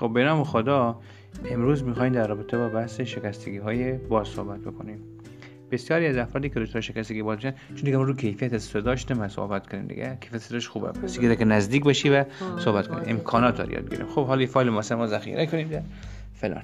خب به نام خدا امروز می‌خوایم در رابطه با بحث شکستگی های باز صحبت بکنیم. بسیاری از افرادی که دچار شکستگی باز میشن چون دیگه ما رو کیفیت صداش ما صحبت کنیم دیگه. کیفیت صداش خوبه. پس دیگه که نزدیک بشی و صحبت کنیم. امکانات رو یاد گیریم. خب حالا فایل ما ما ذخیره کنیم. دیگه. فلان.